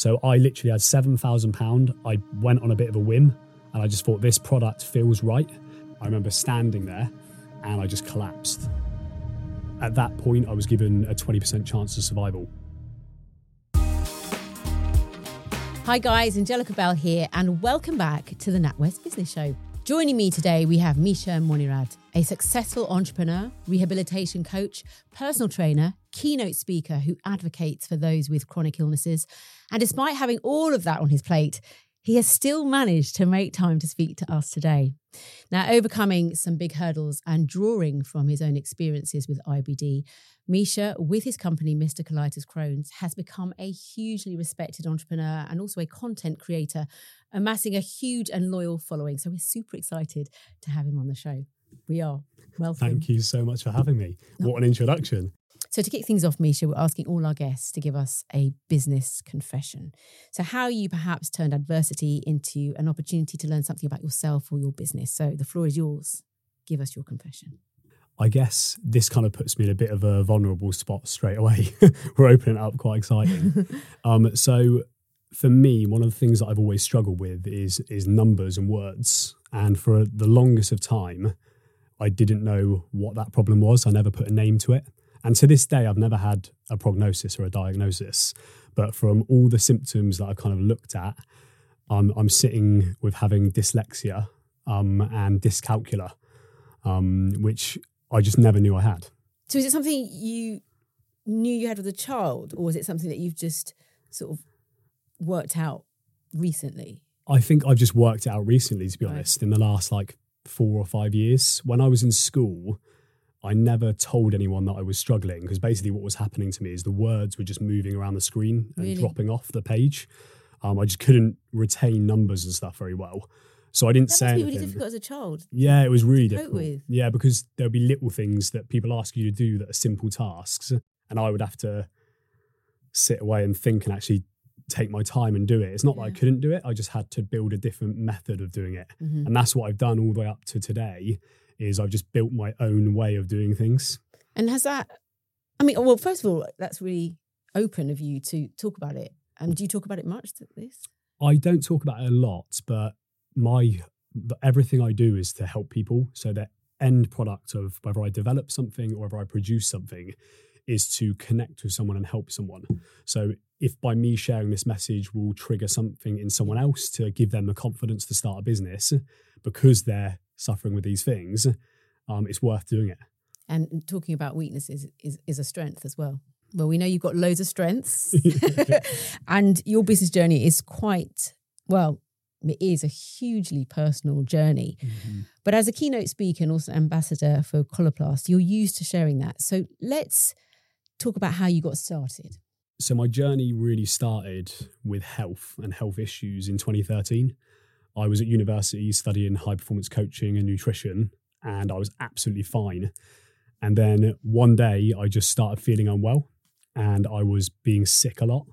So I literally had £7,000. I went on a bit of a whim and I just thought this product feels right. I remember standing there and I just collapsed. At that point, I was given a 20% chance of survival. Hi, guys, Angellica Bell here, and welcome back to the NatWest Business Show. Joining me today, we have Mesha Moinirad, a successful entrepreneur, rehabilitation coach, personal trainer, keynote speaker who advocates for those with chronic illnesses. And despite having all of that on his plate, he has still managed to make time to speak to us today. Now, overcoming some big hurdles and drawing from his own experiences with IBD, Mesha, with his company Mr. Colitis Crohn's, has become a hugely respected entrepreneur and also a content creator, amassing a huge and loyal following. So we're super excited to have him on the show. We are. Welcome. Thank you so much for having me. Oh. What an introduction. So, to kick things off, Mesha, we're asking all our guests to give us a business confession. So, how you perhaps turned adversity into an opportunity to learn something about yourself or your business. So, the floor is yours. Give us your confession. I guess this kind of puts me in a bit of a vulnerable spot straight away. we're opening up quite exciting. um, so, for me, one of the things that I've always struggled with is is numbers and words. And for the longest of time, I didn't know what that problem was. I never put a name to it. And to this day, I've never had a prognosis or a diagnosis. But from all the symptoms that I kind of looked at, um, I'm sitting with having dyslexia um, and dyscalculia, um, which I just never knew I had. So, is it something you knew you had as a child, or was it something that you've just sort of worked out recently? I think I've just worked it out recently, to be right. honest, in the last like four or five years. When I was in school, I never told anyone that I was struggling because basically what was happening to me is the words were just moving around the screen and really? dropping off the page. Um, I just couldn't retain numbers and stuff very well. So I didn't that say must be really difficult as a child. Yeah, it was really difficult. With. Yeah, because there'll be little things that people ask you to do that are simple tasks, and I would have to sit away and think and actually take my time and do it. It's not yeah. that I couldn't do it. I just had to build a different method of doing it, mm-hmm. and that's what I've done all the way up to today is I've just built my own way of doing things. And has that, I mean, well, first of all, that's really open of you to talk about it. And do you talk about it much, at this? I don't talk about it a lot, but my everything I do is to help people. So the end product of whether I develop something or whether I produce something is to connect with someone and help someone. So if by me sharing this message will trigger something in someone else to give them the confidence to start a business because they're suffering with these things, um, it's worth doing it. And talking about weaknesses is, is a strength as well. Well, we know you've got loads of strengths, and your business journey is quite well. It is a hugely personal journey. Mm-hmm. But as a keynote speaker and also ambassador for Coloplast, you're used to sharing that. So let's talk about how you got started. So my journey really started with health and health issues in 2013. I was at university studying high performance coaching and nutrition, and I was absolutely fine. And then one day I just started feeling unwell and I was being sick a lot.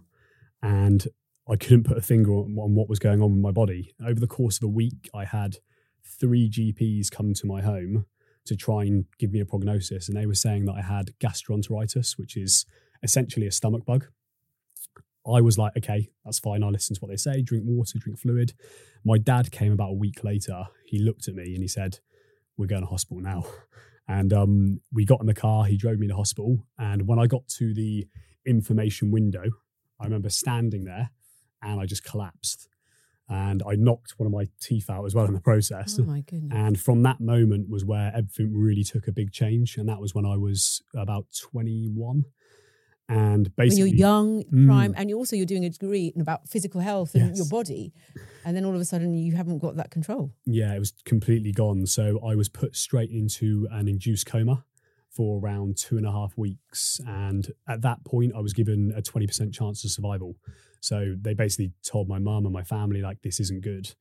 And I couldn't put a finger on, what was going on with my body. Over the course of a week, I had three GPs come to my home to try and give me a prognosis. And they were saying that I had gastroenteritis, which is essentially a stomach bug. I was like, okay, that's fine. I'll listen to what they say, drink water, drink fluid. My dad came about a week later. He looked at me and he said, We're going to hospital now. And um, we got in the car, he drove me to hospital. And when I got to the information window, I remember standing there and I just collapsed. And I knocked one of my teeth out as well in the process. Oh my goodness. And from that moment was where everything really took a big change. And that was when I was about 21 and basically when you're young prime mm, and you also you're doing a degree in about physical health and yes. your body and then all of a sudden you haven't got that control. Yeah it was completely gone. So i was put straight into an induced coma for around two and a half weeks and at that point i was given a 20% chance of survival. So they basically told my mum and my family like this isn't good.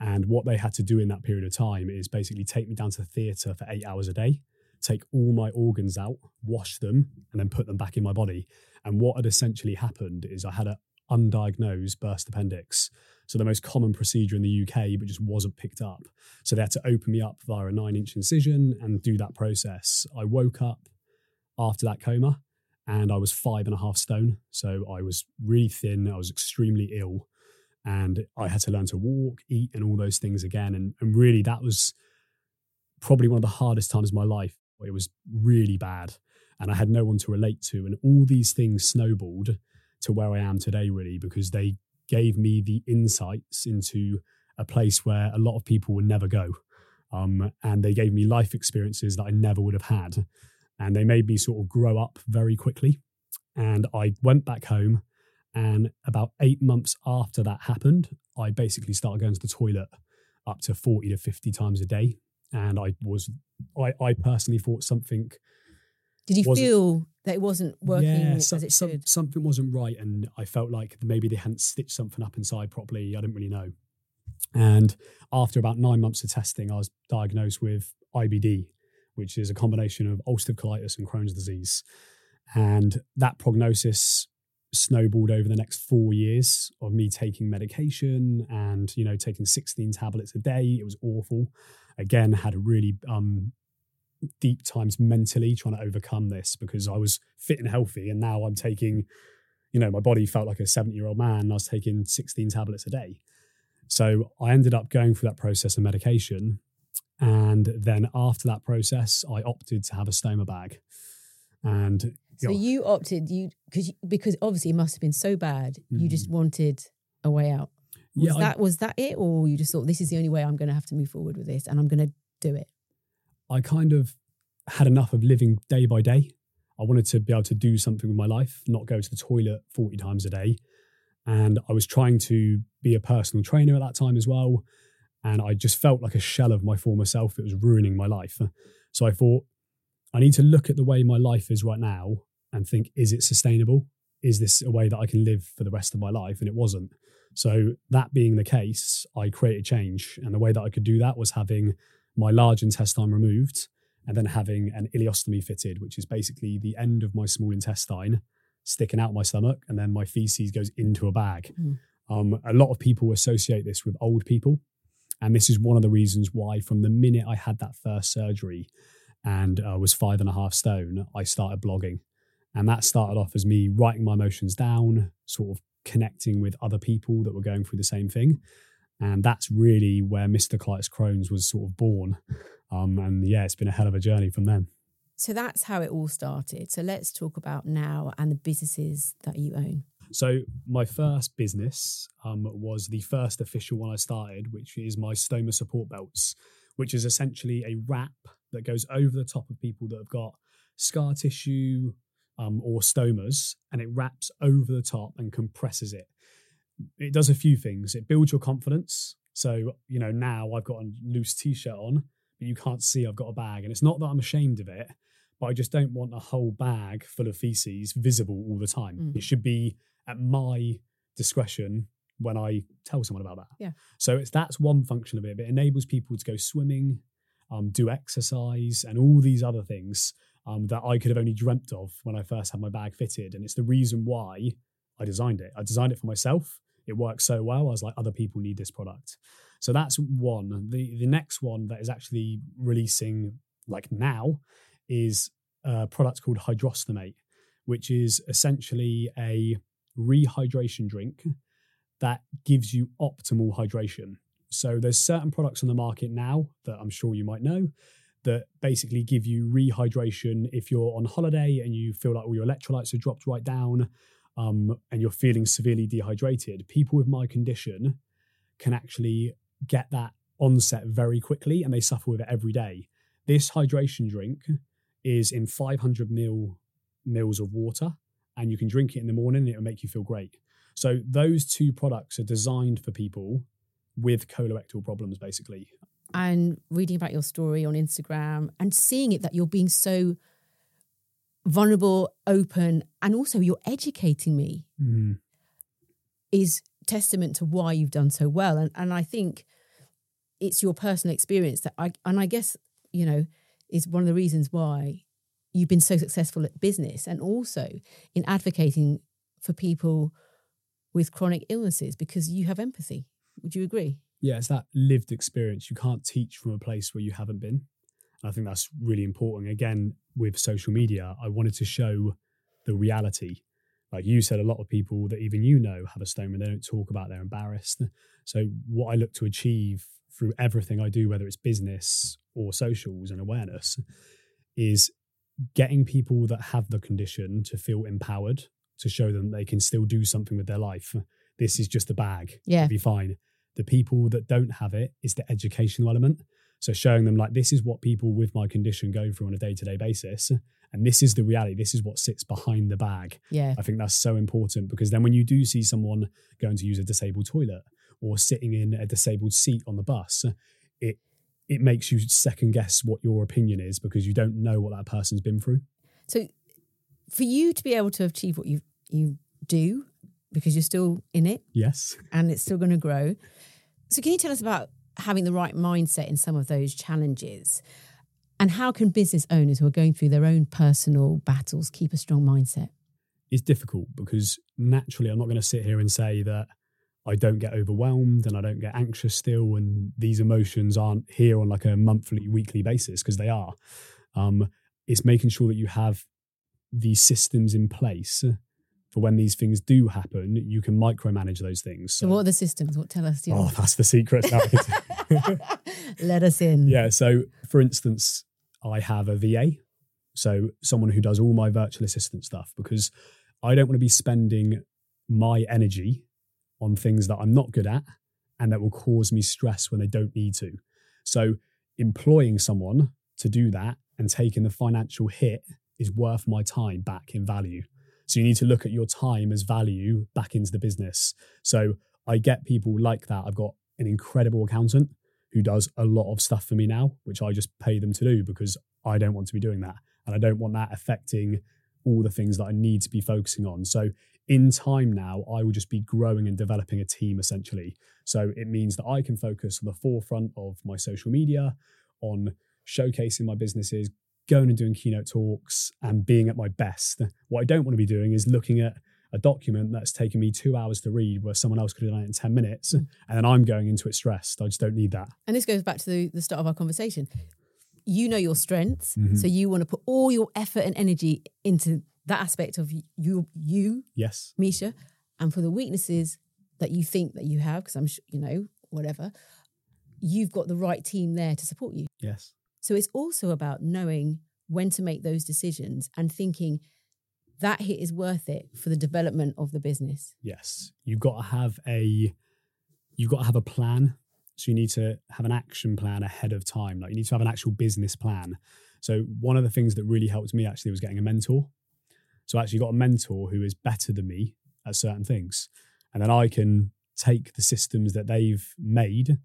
And what they had to do in that period of time is basically take me down to the theatre for eight hours a day take all my organs out, wash them, and then put them back in my body. And what had essentially happened is I had an undiagnosed burst appendix. So the most common procedure in the UK, but just wasn't picked up. So they had to open me up via a nine inch incision and do that process. I woke up after that coma and I was five and a half stone. So I was really thin. I was extremely ill. And I had to learn to walk, eat, and all those things again. And, and really, that was probably one of the hardest times of my life. It was really bad. And I had no one to relate to. And all these things snowballed to where I am today, really, because they gave me the insights into a place where a lot of people would never go. Um, and they gave me life experiences that I never would have had. And they made me sort of grow up very quickly. And I went back home. And about eight months after that happened, I basically started going to the toilet up to 40 to 50 times a day. And I was, I, I personally thought something. Did you feel that it wasn't working yeah, as some- it some- should? something wasn't right. And I felt like maybe they hadn't stitched something up inside properly. I didn't really know. And after about nine months of testing, I was diagnosed with IBD, which is a combination of ulcerative colitis and Crohn's disease. And that prognosis snowballed over the next four years of me taking medication and, you know, taking 16 tablets a day. It was awful. Again, had a really um, deep times mentally trying to overcome this because I was fit and healthy. And now I'm taking, you know, my body felt like a 70 year old man. And I was taking 16 tablets a day. So I ended up going through that process of medication. And then after that process, I opted to have a stoma bag. And So you opted you because because obviously it must have been so bad. You Mm. just wanted a way out. Was yeah, I- that was that it, or you just thought this is the only way I'm going to have to move forward with this, and I'm going to do it? I kind of had enough of living day by day. I wanted to be able to do something with my life, not go to the toilet 40 times a day. And I was trying to be a personal trainer at that time as well. And I just felt like a shell of my former self. It was ruining my life. So I thought, I need to look at the way my life is right now and think, is it sustainable? Is this a way that I can live for the rest of my life? And it wasn't. So, that being the case, I created change. And the way that I could do that was having my large intestine removed and then having an ileostomy fitted, which is basically the end of my small intestine sticking out my stomach, and then my feces goes into a bag. Mm. Um, a lot of people associate this with old people, and this is one of the reasons why, from the minute I had that first surgery and uh, was five and a half stone, I started blogging, and that started off as me writing my emotions down, sort of connecting with other people that were going through the same thing. And that's really where Mr. Colitis Crohn's was sort of born. Um, and yeah, it's been a hell of a journey from then. So that's how it all started. So let's talk about now and the businesses that you own. So my first business um, was the first official one I started, which is my stoma support belts, which is essentially a wrap that goes over the top of people that have got scar tissue um, or stomas, and it wraps over the top and compresses it. It does a few things. It builds your confidence. So you know now I've got a loose t-shirt on, but you can't see I've got a bag, and it's not that I'm ashamed of it, but I just don't want a whole bag full of feces visible all the time. Mm. It should be at my discretion when I tell someone about that. Yeah. So it's that's one function of it. It enables people to go swimming, um, do exercise, and all these other things um, that I could have only dreamt of when I first had my bag fitted. And it's the reason why I designed it. I designed it for myself. It works so well. I was like, other people need this product. So that's one. The the next one that is actually releasing like now is a product called Hydrostomate, which is essentially a rehydration drink that gives you optimal hydration. So there's certain products on the market now that I'm sure you might know that basically give you rehydration if you're on holiday and you feel like all your electrolytes are dropped right down um, and you're feeling severely dehydrated. People with my condition can actually get that onset very quickly and they suffer with it every day. This hydration drink is in 500 mil mils of water and you can drink it in the morning and it'll make you feel great. So those two products are designed for people with colorectal problems basically. And reading about your story on Instagram and seeing it that you're being so vulnerable, open, and also you're educating me Mm. is testament to why you've done so well. And and I think it's your personal experience that I and I guess, you know, is one of the reasons why you've been so successful at business and also in advocating for people with chronic illnesses because you have empathy. Would you agree? Yeah, it's that lived experience. You can't teach from a place where you haven't been. And I think that's really important. Again, with social media, I wanted to show the reality. Like you said, a lot of people that even you know have a when they don't talk about, they're embarrassed. So, what I look to achieve through everything I do, whether it's business or socials and awareness, is getting people that have the condition to feel empowered to show them they can still do something with their life. This is just a bag. Yeah. It'll be fine. The people that don't have it is the educational element. So showing them like this is what people with my condition go through on a day-to-day basis. And this is the reality. This is what sits behind the bag. Yeah. I think that's so important because then when you do see someone going to use a disabled toilet or sitting in a disabled seat on the bus, it it makes you second guess what your opinion is because you don't know what that person's been through. So for you to be able to achieve what you you do because you're still in it Yes. and it's still going to grow. So can you tell us about having the right mindset in some of those challenges? And how can business owners who are going through their own personal battles keep a strong mindset? It's difficult because naturally I'm not going to sit here and say that I don't get overwhelmed and I don't get anxious still and these emotions aren't here on like a monthly, weekly basis because they are. Um, it's making sure that you have these systems in place for when these things do happen, you can micromanage those things. So what are the systems? What tell us? Oh, that's the secret. Let us in. yeah. So, for instance, I have a VA, so someone who does all my virtual assistant stuff because I don't want to be spending my energy on things that I'm not good at and that will cause me stress when they don't need to. So, employing someone to do that and taking the financial hit is worth my time back in value. So, you need to look at your time as value back into the business. So, I get people like that. I've got an incredible accountant who does a lot of stuff for me now, which I just pay them to do because I don't want to be doing that. And I don't want that affecting all the things that I need to be focusing on. So in time now, I will just be growing and developing a team essentially. So it means that I can focus on the forefront of my social media, on showcasing my businesses, going and doing keynote talks and being at my best. What I don't want to be doing is looking at a document that's taken me two hours to read where someone else could have done it in 10 minutes and then I'm going into it stressed. I just don't need that. And this goes back to the, the start of our conversation. You know your strengths, Mhm. so you want to put all your effort and energy into that aspect of you, you, Yes. Mesha, and for the weaknesses that you think that you have, because I'm sure you know whatever, you've got the right team there to support you. Yes. So it's also about knowing when to make those decisions and thinking that hit is worth it for the development of the business. Yes. You've got to have a you've got to have a plan. So you need to have an action plan ahead of time. Like you need to have an actual business plan. So one of the things that really helped me actually was getting a mentor. So I actually got a mentor who is better than me at certain things. And then I can take the systems that they've made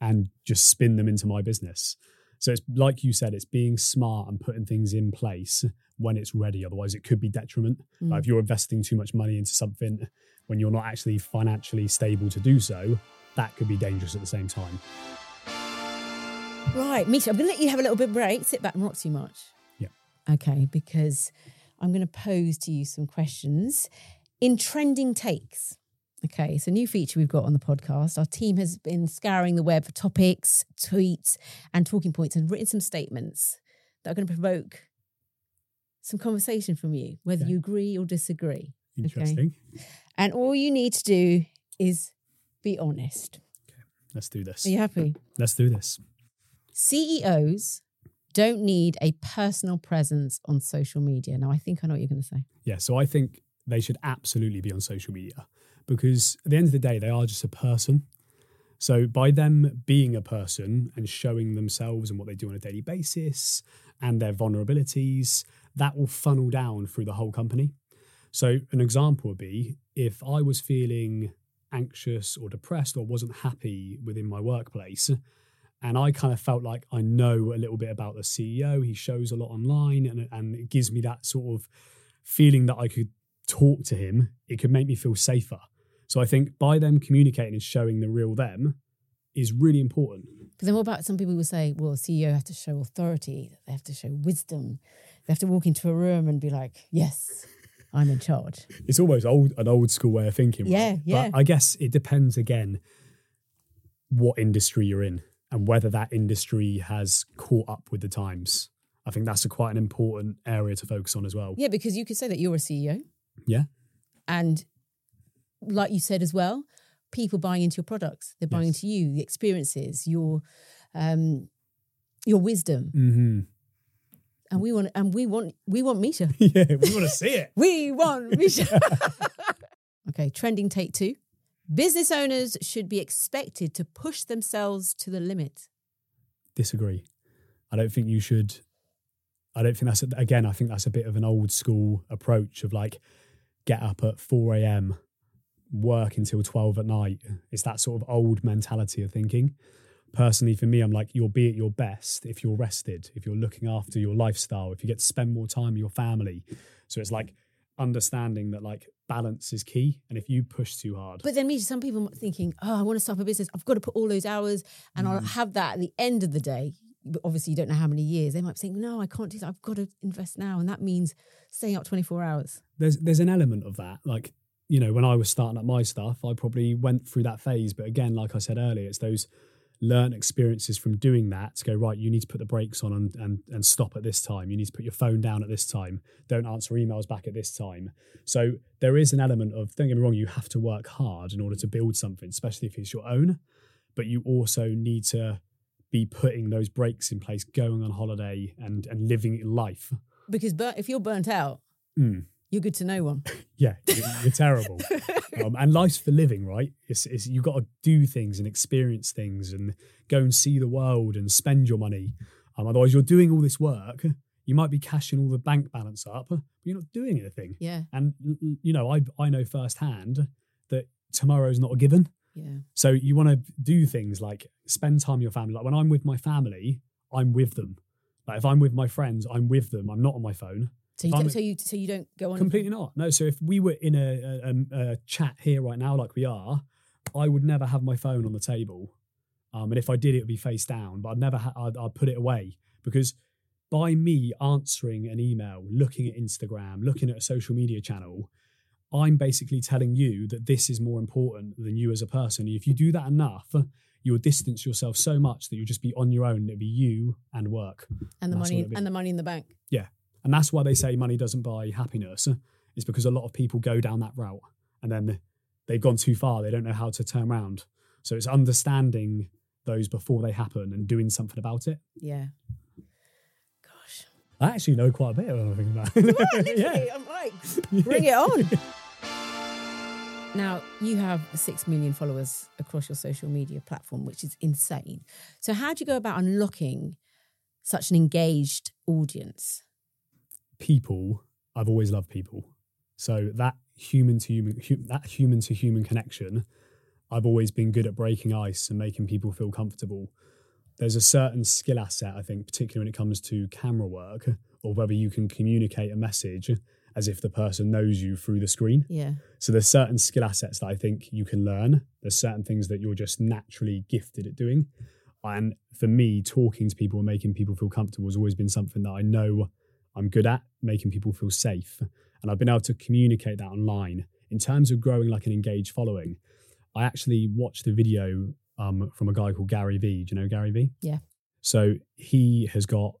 and just spin them into my business. So it's like you said, it's being smart and putting things in place when it's ready. Otherwise, it could be detriment. Mm. Like if you're investing too much money into something when you're not actually financially stable to do so, that could be dangerous at the same time. Right, Mesha, I'm going to let you have a little bit break. Sit back, and not too much. Yeah. Okay, because I'm going to pose to you some questions in trending takes. Okay, it's a new feature we've got on the podcast. Our team has been scouring the web for topics, tweets, and talking points and written some statements that are going to provoke some conversation from you, whether Okay. you agree or disagree. Interesting. And all you need to do is be honest. Okay, let's do this. Are you happy? Let's do this. CEOs don't need a personal presence on social media. Now, I think I know what you're going to say. Yeah. So I think they should absolutely be on social media because at the end of the day, they are just a person. So by them being a person and showing themselves and what they do on a daily basis and their vulnerabilities, that will funnel down through the whole company. So an example would be if I was feeling anxious or depressed or wasn't happy within my workplace, and I kind of felt like I know a little bit about the CEO. He shows a lot online, and and it gives me that sort of feeling that I could talk to him. It could make me feel safer. So I think by them communicating and showing the real them is really important. Because then what about some people who say, well, CEO have to show authority, they have to show wisdom, they have to walk into a room and be like, yes, I'm in charge. It's almost old an old school way of thinking. right? Yeah, yeah. But I guess it depends again what industry you're in and whether that industry has caught up with the times. I think that's a quite an important area to focus on as well. Yeah, because you could say that you're a CEO. Yeah. And like you said as well, people buying into your products, they're buying Yes. into you, the experiences, your um your wisdom. hmm And we want and we want we want Mesha. yeah, we want to see it. We want Mesha. okay, trending take two. Business owners should be expected to push themselves to the limit. Disagree. I don't think you should. I don't think that's a, again. I think that's a bit of an old school approach of like get up at four a.m., work until twelve at night. It's that sort of old mentality of thinking. Personally, for me, I'm like you'll be at your best if you're rested, if you're looking after your lifestyle, if you get to spend more time with your family. So it's like understanding that like balance is key, and if you push too hard, But then, Mesha, some people thinking, oh, I want to start a business. I've got to put all those hours and I'll mm. have that at the end of the day. But obviously, you don't know how many years. They might be saying, no, I can't do that. I've got to invest now. And that means staying up 24 hours. there's there's an element of that. Like, you know, when I was starting up my stuff, I probably went through that phase. But again, like I said earlier, it's those learned experiences from doing that to go, right, you need to put the brakes on and, and and stop at this time. You need to put your phone down at this time. Don't answer emails back at this time. So there is an element of, don't get me wrong, you have to work hard in order to build something, especially if it's your own. But you also need to be putting those breaks in place, going on holiday and and living life. Because bur- if you're burnt out, Mm. You're good to no one. Yeah, you're, terrible. Um, and life's for living, right? It's, it's you've got to do things and experience things and go and see the world and spend your money. Um, otherwise, you're doing all this work. You might be cashing all the bank balance up, but you're not doing anything. Yeah. And you know, I I know firsthand that tomorrow's not a given. Yeah. So you want to do things like spend time with your family. Like when I'm with my family, I'm with them. Like if I'm with my friends, I'm with them. I'm not on my phone. So you, don't, so you so you don't go on Completely not. No. So if we were in a, a, a, a chat here right now, like we are, I would never have my phone on the table. Um, and if I did, it would be face down. But I'd never. Ha- I'd, I'd put it away because by me answering an email, looking at Instagram, looking at a social media channel, I'm basically telling you that this is more important than you as a person. If you do that enough, you'll distance yourself so much that you'll just be on your own. It'll be you and work. and the money what it'd be. and the money in the bank. And that's why they say money doesn't buy happiness, is because a lot of people go down that route and then they've gone too far. They don't know how to turn around. So it's understanding those before they happen and doing something about it. Yeah. Gosh. I actually know quite a bit of everything about Literally, I'm like, bring it on. Now, you have 6 million followers across your social media platform, which is insane. So, how do you go about unlocking such an engaged audience? People i've always loved people so that human to human hu- that human to human connection i've always been good at breaking ice and making people feel comfortable there's a certain skill asset i think particularly when it comes to camera work or whether you can communicate a message as if the person knows you through the screen Yeah. so there's certain skill assets that I think you can learn. There's certain things that you're just naturally gifted at doing. And for me, talking to people and making people feel comfortable has always been something that I know I'm good at, making people feel safe. And I've been able to communicate that online. In terms of growing like an engaged following, I actually watched a video um, from a guy called Gary Vee. Do you know Gary Vee? Yeah. So he has got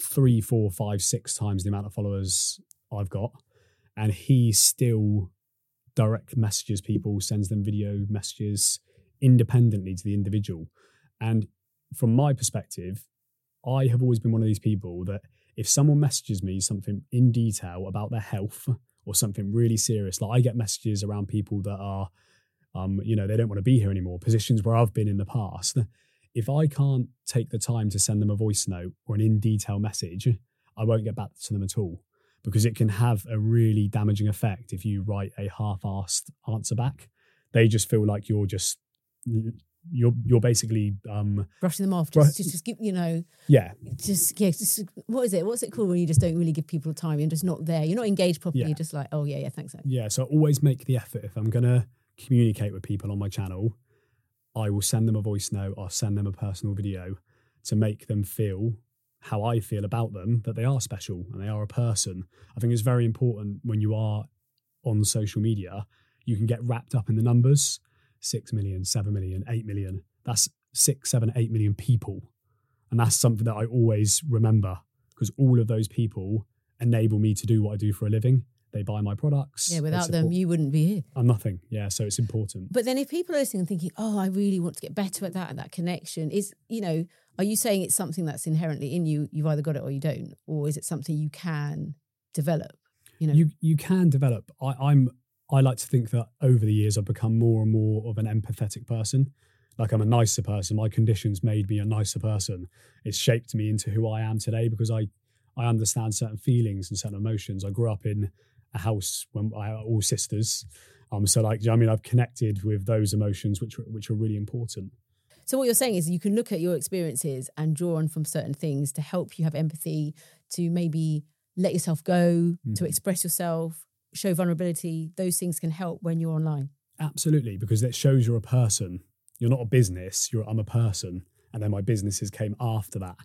three, four, five, six times the amount of followers I've got. And he still direct messages people, sends them video messages independently to the individual. And from my perspective, I have always been one of these people that if someone messages me something in detail about their health or something really serious, like I get messages around people that are, um, you know, they don't want to be here anymore, positions where I've been in the past. If I can't take the time to send them a voice note or an in detail message, I won't get back to them at all because it can have a really damaging effect if you write a half-assed answer back. They just feel like you're just you're you're basically um Brushing them off. Just, just, just give, you know, yeah just, yeah, just, what is it? What's it called when you just don't really give people time? You're just not there. You're not engaged properly. Yeah. You're just like, oh, yeah, yeah, thanks. yeah so always make the effort if i'm going to communicate with people on my channel i will send them a voice note or send them a personal video to make them feel how i feel about them that they are special and they are a person i think it's very important when you are on social media you can get wrapped up in the numbers 6 million 7 million 8 million that's six seven eight million people and that's something that i always remember because all of those people enable me to do what I do for a living. They buy my products. Yeah, without them, you wouldn't be here. I'm nothing. Yeah, so it's important. But then if people are listening and thinking, oh, I really want to get better at that and that connection, is, you know, are you saying it's something that's inherently in you? You've either got it or you don't, or is it something you can develop? You know, You you can develop. I, I'm I like to think that over the years I've become more and more of an empathetic person. Like I'm a nicer person. My conditions made me a nicer person. It's shaped me into who I am today because I I understand certain feelings and certain emotions. I grew up in a house when I had all sisters. Um, so like, do you know what I mean, I've connected with those emotions, which are, which are really important. So what you're saying is you can look at your experiences and draw on from certain things to help you have empathy, to maybe let yourself go, to Mhm. express yourself, show vulnerability. Those things can help when you're online. Absolutely, because it shows you're a person. You're not a business. You're I'm a person, and then my businesses came after that.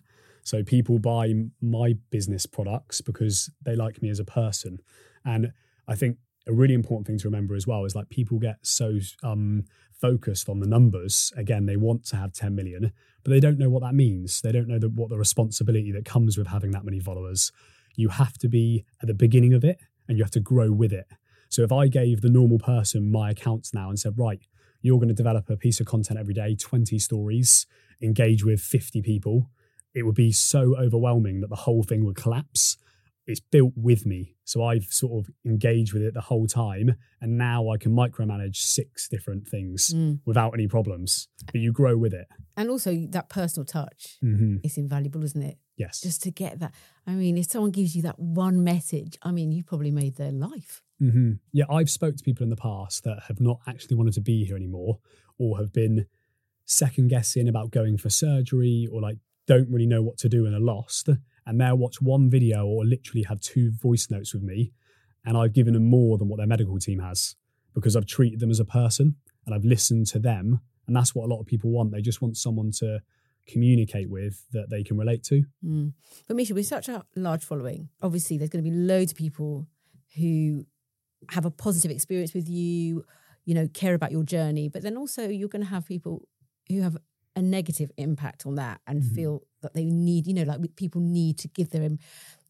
So people buy my business products because they like me as a person, and I think a really important thing to remember as well is like people get so um, focused on the numbers. Again, they want to have 10 million, but they don't know what that means. They don't know the, what the responsibility that comes with having that many followers. You have to be at the beginning of it, and you have to grow with it. So if I gave the normal person my accounts now and said, right, you're going to develop a piece of content every day, 20 stories, engage with 50 people, it would be so overwhelming that the whole thing would collapse. It's built with me. So I've sort of engaged with it the whole time. And now I can micromanage six different things without any problems. But you grow with it. And also that personal touch hmm is invaluable, isn't it? Yes. Just to get that. I mean, if someone gives you that one message, I mean, you probably made their life. hmm Yeah, I've spoke to people in the past that have not actually wanted to be here anymore, or have been second guessing about going for surgery, or like don't really know what to do and are lost. And they'll watch one video or literally have two voice notes with me, and I've given them more than what their medical team has because I've treated them as a person and I've listened to them, and that's what a lot of people want. They just want someone to communicate with that they can relate to. Mm. But Mesha, with such a large following, obviously there's going to be loads of people who have a positive experience with you, you know, care about your journey. But then also you're going to have people who have a negative impact on that and Mhm. feel that they need, you know, like people need to give their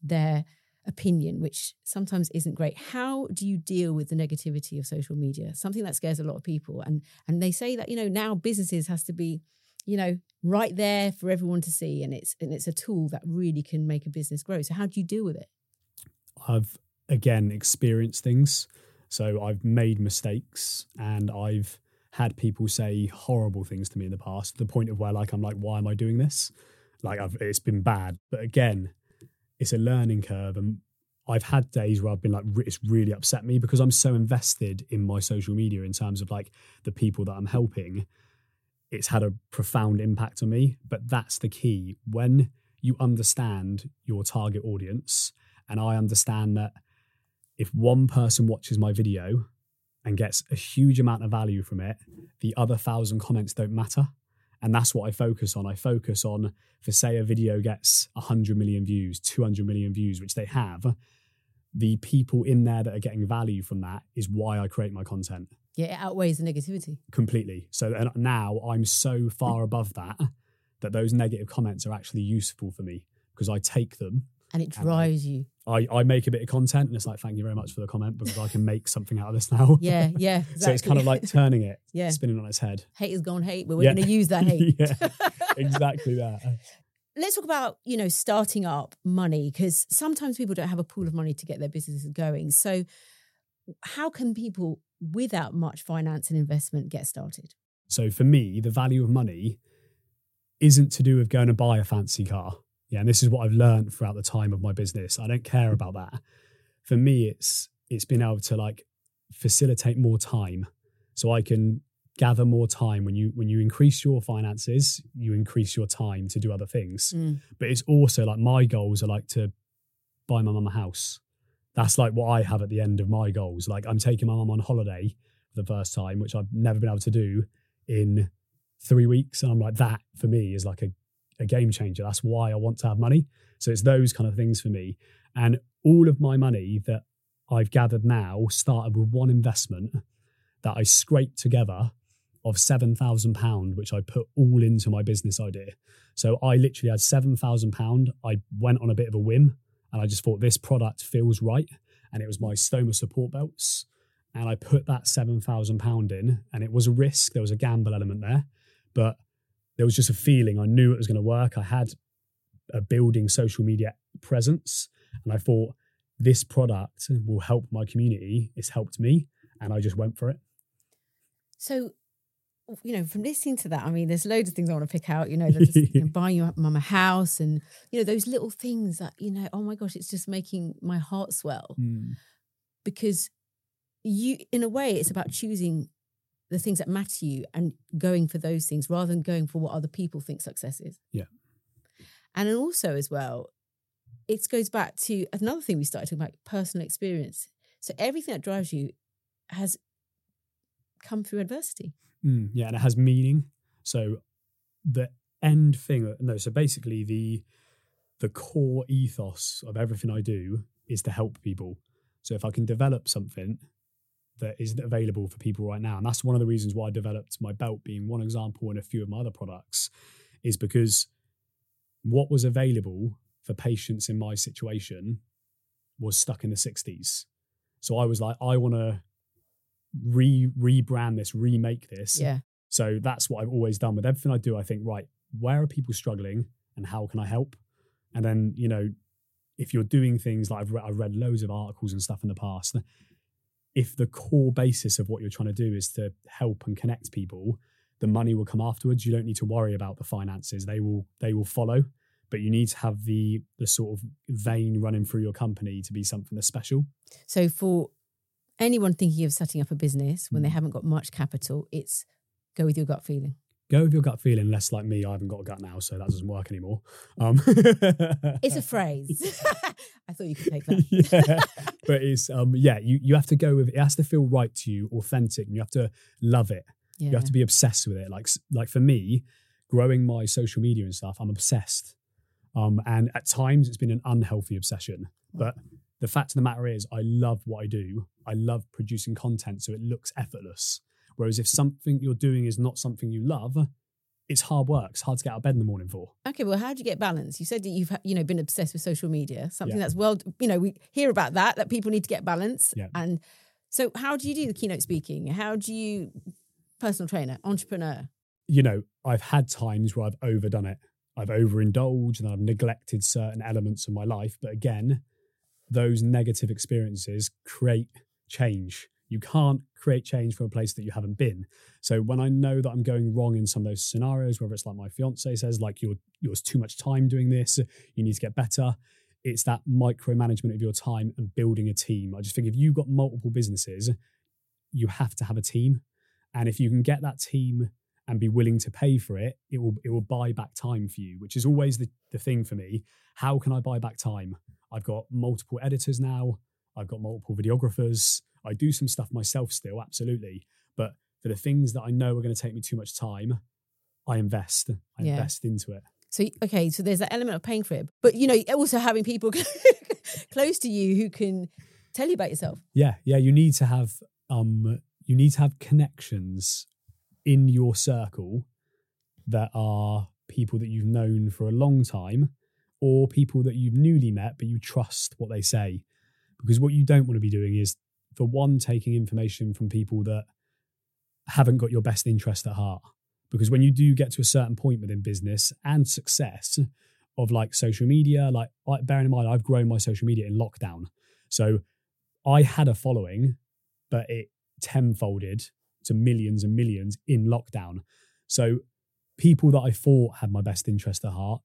their opinion, which sometimes isn't great. How do you deal with the negativity of social media? Something that scares a lot of people. And and they say that, you know, now businesses has to be, you know, right there for everyone to see. And it's and it's a tool that really can make a business grow. So how do you deal with it? I've again experienced things. So I've made mistakes and I've had people say horrible things to me in the past to the point of where like I'm like, why am I doing this? Like I've it's been bad. But again, it's a learning curve and I've had days where I've been like it's really upset me because I'm so invested in my social media in terms of like the people that I'm helping. It's had a profound impact on me, but that's the key. When you understand your target audience and I understand that if one person watches my video and gets a huge amount of value from it, the other thousand comments don't matter. And that's what I focus on. I focus on, for say a video gets 100 million views, 200 million views, which they have, the people in there that are getting value from that is why I create my content Yeah, it outweighs the negativity. completely. So now I'm so far above that that those negative comments are actually useful for me because I take them And it drives you. I, I make a bit of content and it's like, thank you very much for the comment because I can make something out of this now. Yeah, yeah. Exactly. so it's kind of like turning it, Yeah. spinning on its head. hate is gone hate, but we're Yeah. going to use that hate. yeah, exactly that. Let's talk about, you know, starting up money because sometimes people don't have a pool of money to get their businesses going. So how can people without much finance and investment get started? So for me, the value of money isn't to do with going to buy a fancy car. Yeah, and this is what I've learned throughout the time of my business. I don't care about that. For me, it's it's been able to like facilitate more time, so I can gather more time. When you when you increase your finances, you increase your time to do other things. Mm. But it's also like my goals are like to buy my mum a house. That's like what I have at the end of my goals. Like I'm taking my mum on holiday for the first time, which I've never been able to do in three weeks. And I'm like, that for me is like a, a game changer. That's why I want to have money. So it's those kind of things for me. And all of my money that I've gathered now started with one investment that I scraped together of £7,000, which I put all into my business idea. So I literally had £7,000. I went on a bit of a whim and I just thought this product feels right. And it was my stoma support belts. And I put that £7,000 in and it was a risk. There was a gamble element there, but there was just a feeling I knew it was going to work. I had a building social media presence and I thought this product will help my community. It's helped me and I just went for it. So, you know, from listening to that, I mean, there's loads of things I want to pick out. You know, just, you know buying your mum a house, and you know those little things that you know. Oh my gosh, it's just making my heart swell Mm. because you, in a way, it's about choosing the things that matter to you and going for those things rather than going for what other people think success is. Yeah. and then also as well, it goes back to another thing we started talking about: personal experience. So everything that drives you has come through adversity. Mm, yeah, and it has meaning. So the end thing, no, so basically the the core ethos of everything I do is to help people. So if I can develop something that isn't available for people right now, and that's one of the reasons why I developed my belt, being one example, and a few of my other products, is because what was available for patients in my situation was stuck in the 60s. So I was like, I want to re rebrand this, remake this, Yeah. so that's what I've always done with everything I do. I think, right, where are people struggling and how can I help? And then, you know, if you're doing things like I've, re- I've read loads of articles and stuff in the past, if the core basis of what you're trying to do is to help and connect people, the money will come afterwards. You don't need to worry about the finances; they will they will follow. But you need to have the the sort of vein running through your company to be something that's special. So for anyone thinking of setting up a business when they Mm. haven't got much capital, it's go with your gut feeling. Go with your gut feeling. Less like me, I haven't got a gut now, so that doesn't work anymore. Um, It's a phrase. I thought you could take that. yeah, but it's um yeah, you you have to go with it has to feel right to you, authentic, and you have to love it. Yeah. You have to be obsessed with it. Like like for me, growing my social media and stuff, I'm obsessed. Um, and at times it's been an unhealthy obsession. But the fact of the matter is, I love what I do. I love producing content, so it looks effortless. Whereas if something you're doing is not something you love, it's hard work. It's hard to get out of bed in the morning for. Okay, well, how do you get balance? You said that you've you know been obsessed with social media, something Yeah. that's well, you know, we hear about that that people need to get balance. Yeah. And so, how do you do the keynote speaking? How do you personal trainer, entrepreneur? you know, I've had times where I've overdone it. I've overindulged and I've neglected certain elements of my life. But again, those negative experiences create change. You can't create change from a place that you haven't been. So when I know that I'm going wrong in some of those scenarios, whether it's like my fiance says, like you're you're too much time doing this, you need to get better. It's that micromanagement of your time and building a team. I just think if you've got multiple businesses, you have to have a team. And if you can get that team and be willing to pay for it, it will it will buy back time for you, which is always the, the thing for me. How can I buy back time? I've got multiple editors now, I've got multiple videographers. I do some stuff myself still, absolutely. But for the things that I know are going to take me too much time, I invest. I Yeah. invest into it. So okay, so there's that element of paying for it, but you know, also having people close to you who can tell you about yourself. Yeah, yeah. You need to have um you need to have connections in your circle that are people that you've known for a long time or people that you've newly met but you trust what they say. Because what you don't want to be doing is for one, taking information from people that haven't got your best interest at heart. Because when you do get to a certain point within business and success of like social media, like I- bearing in mind, I've grown my social media in lockdown. So I had a following, but it tenfolded to millions and millions in lockdown. So people that I thought had my best interest at heart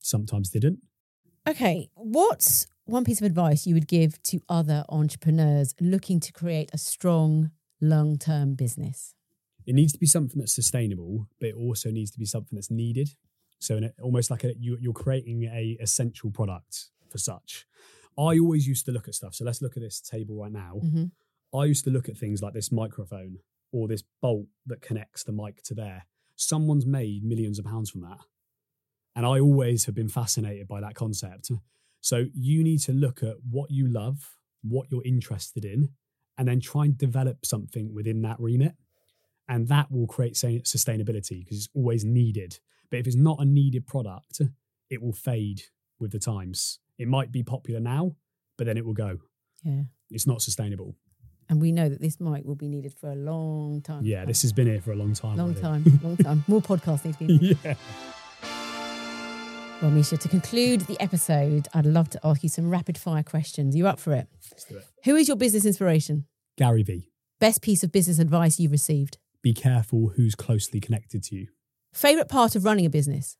sometimes didn't. Okay, what's one piece of advice you would give to other entrepreneurs looking to create a strong long-term business? It needs to be something that's sustainable, but it also needs to be something that's needed. So, in it, almost like a, you, you're creating a essential product for such. I always used to look at stuff. So let's look at this table right now. hmm I used to look at things like this microphone or this bolt that connects the mic to there. Someone's made millions of pounds from that. And I always have been fascinated by that concept. So you need to look at what you love, what you're interested in, and then try and develop something within that remit. And that will create sustainability because it's always needed. But if it's not a needed product, it will fade with the times. It might be popular now, but then it will go. Yeah. It's not sustainable. And we know that this mic will be needed for a long time. Yeah, this has been here for a long time. long already. time, long time. More podcasts need to be. yeah. Well, Mesha, to conclude the episode, I'd love to ask you some rapid fire questions. You up for it? Let's do it. Who is your business inspiration? Gary V. Best piece of business advice you've received? Be careful who's closely connected to you. Favorite part of running a business?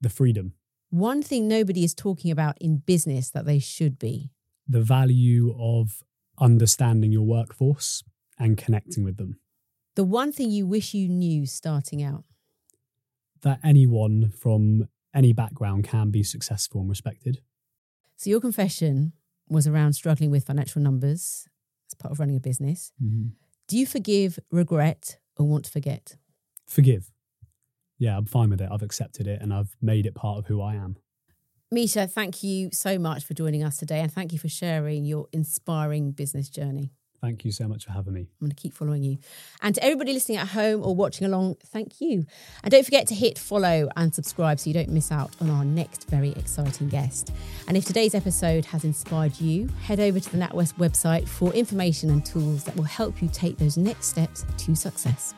The freedom, One thing nobody is talking about in business that they should be. the value of understanding your workforce and connecting with them. The one thing you wish you knew starting out. That anyone from any background can be successful and respected. So, your confession was around struggling with financial numbers as part of running a business. Mm-hmm. Do you forgive, regret, or want to forget? Forgive. Yeah, I'm fine with it. I've accepted it and I've made it part of who I am. Mesha, thank you so much for joining us today and thank you for sharing your inspiring business journey. Thank you so much for having me. I'm going to keep following you. And to everybody listening at home or watching along, thank you. And don't forget to hit follow and subscribe so you don't miss out on our next very exciting guest. And if today's episode has inspired you, head over to the NatWest website for information and tools that will help you take those next steps to success.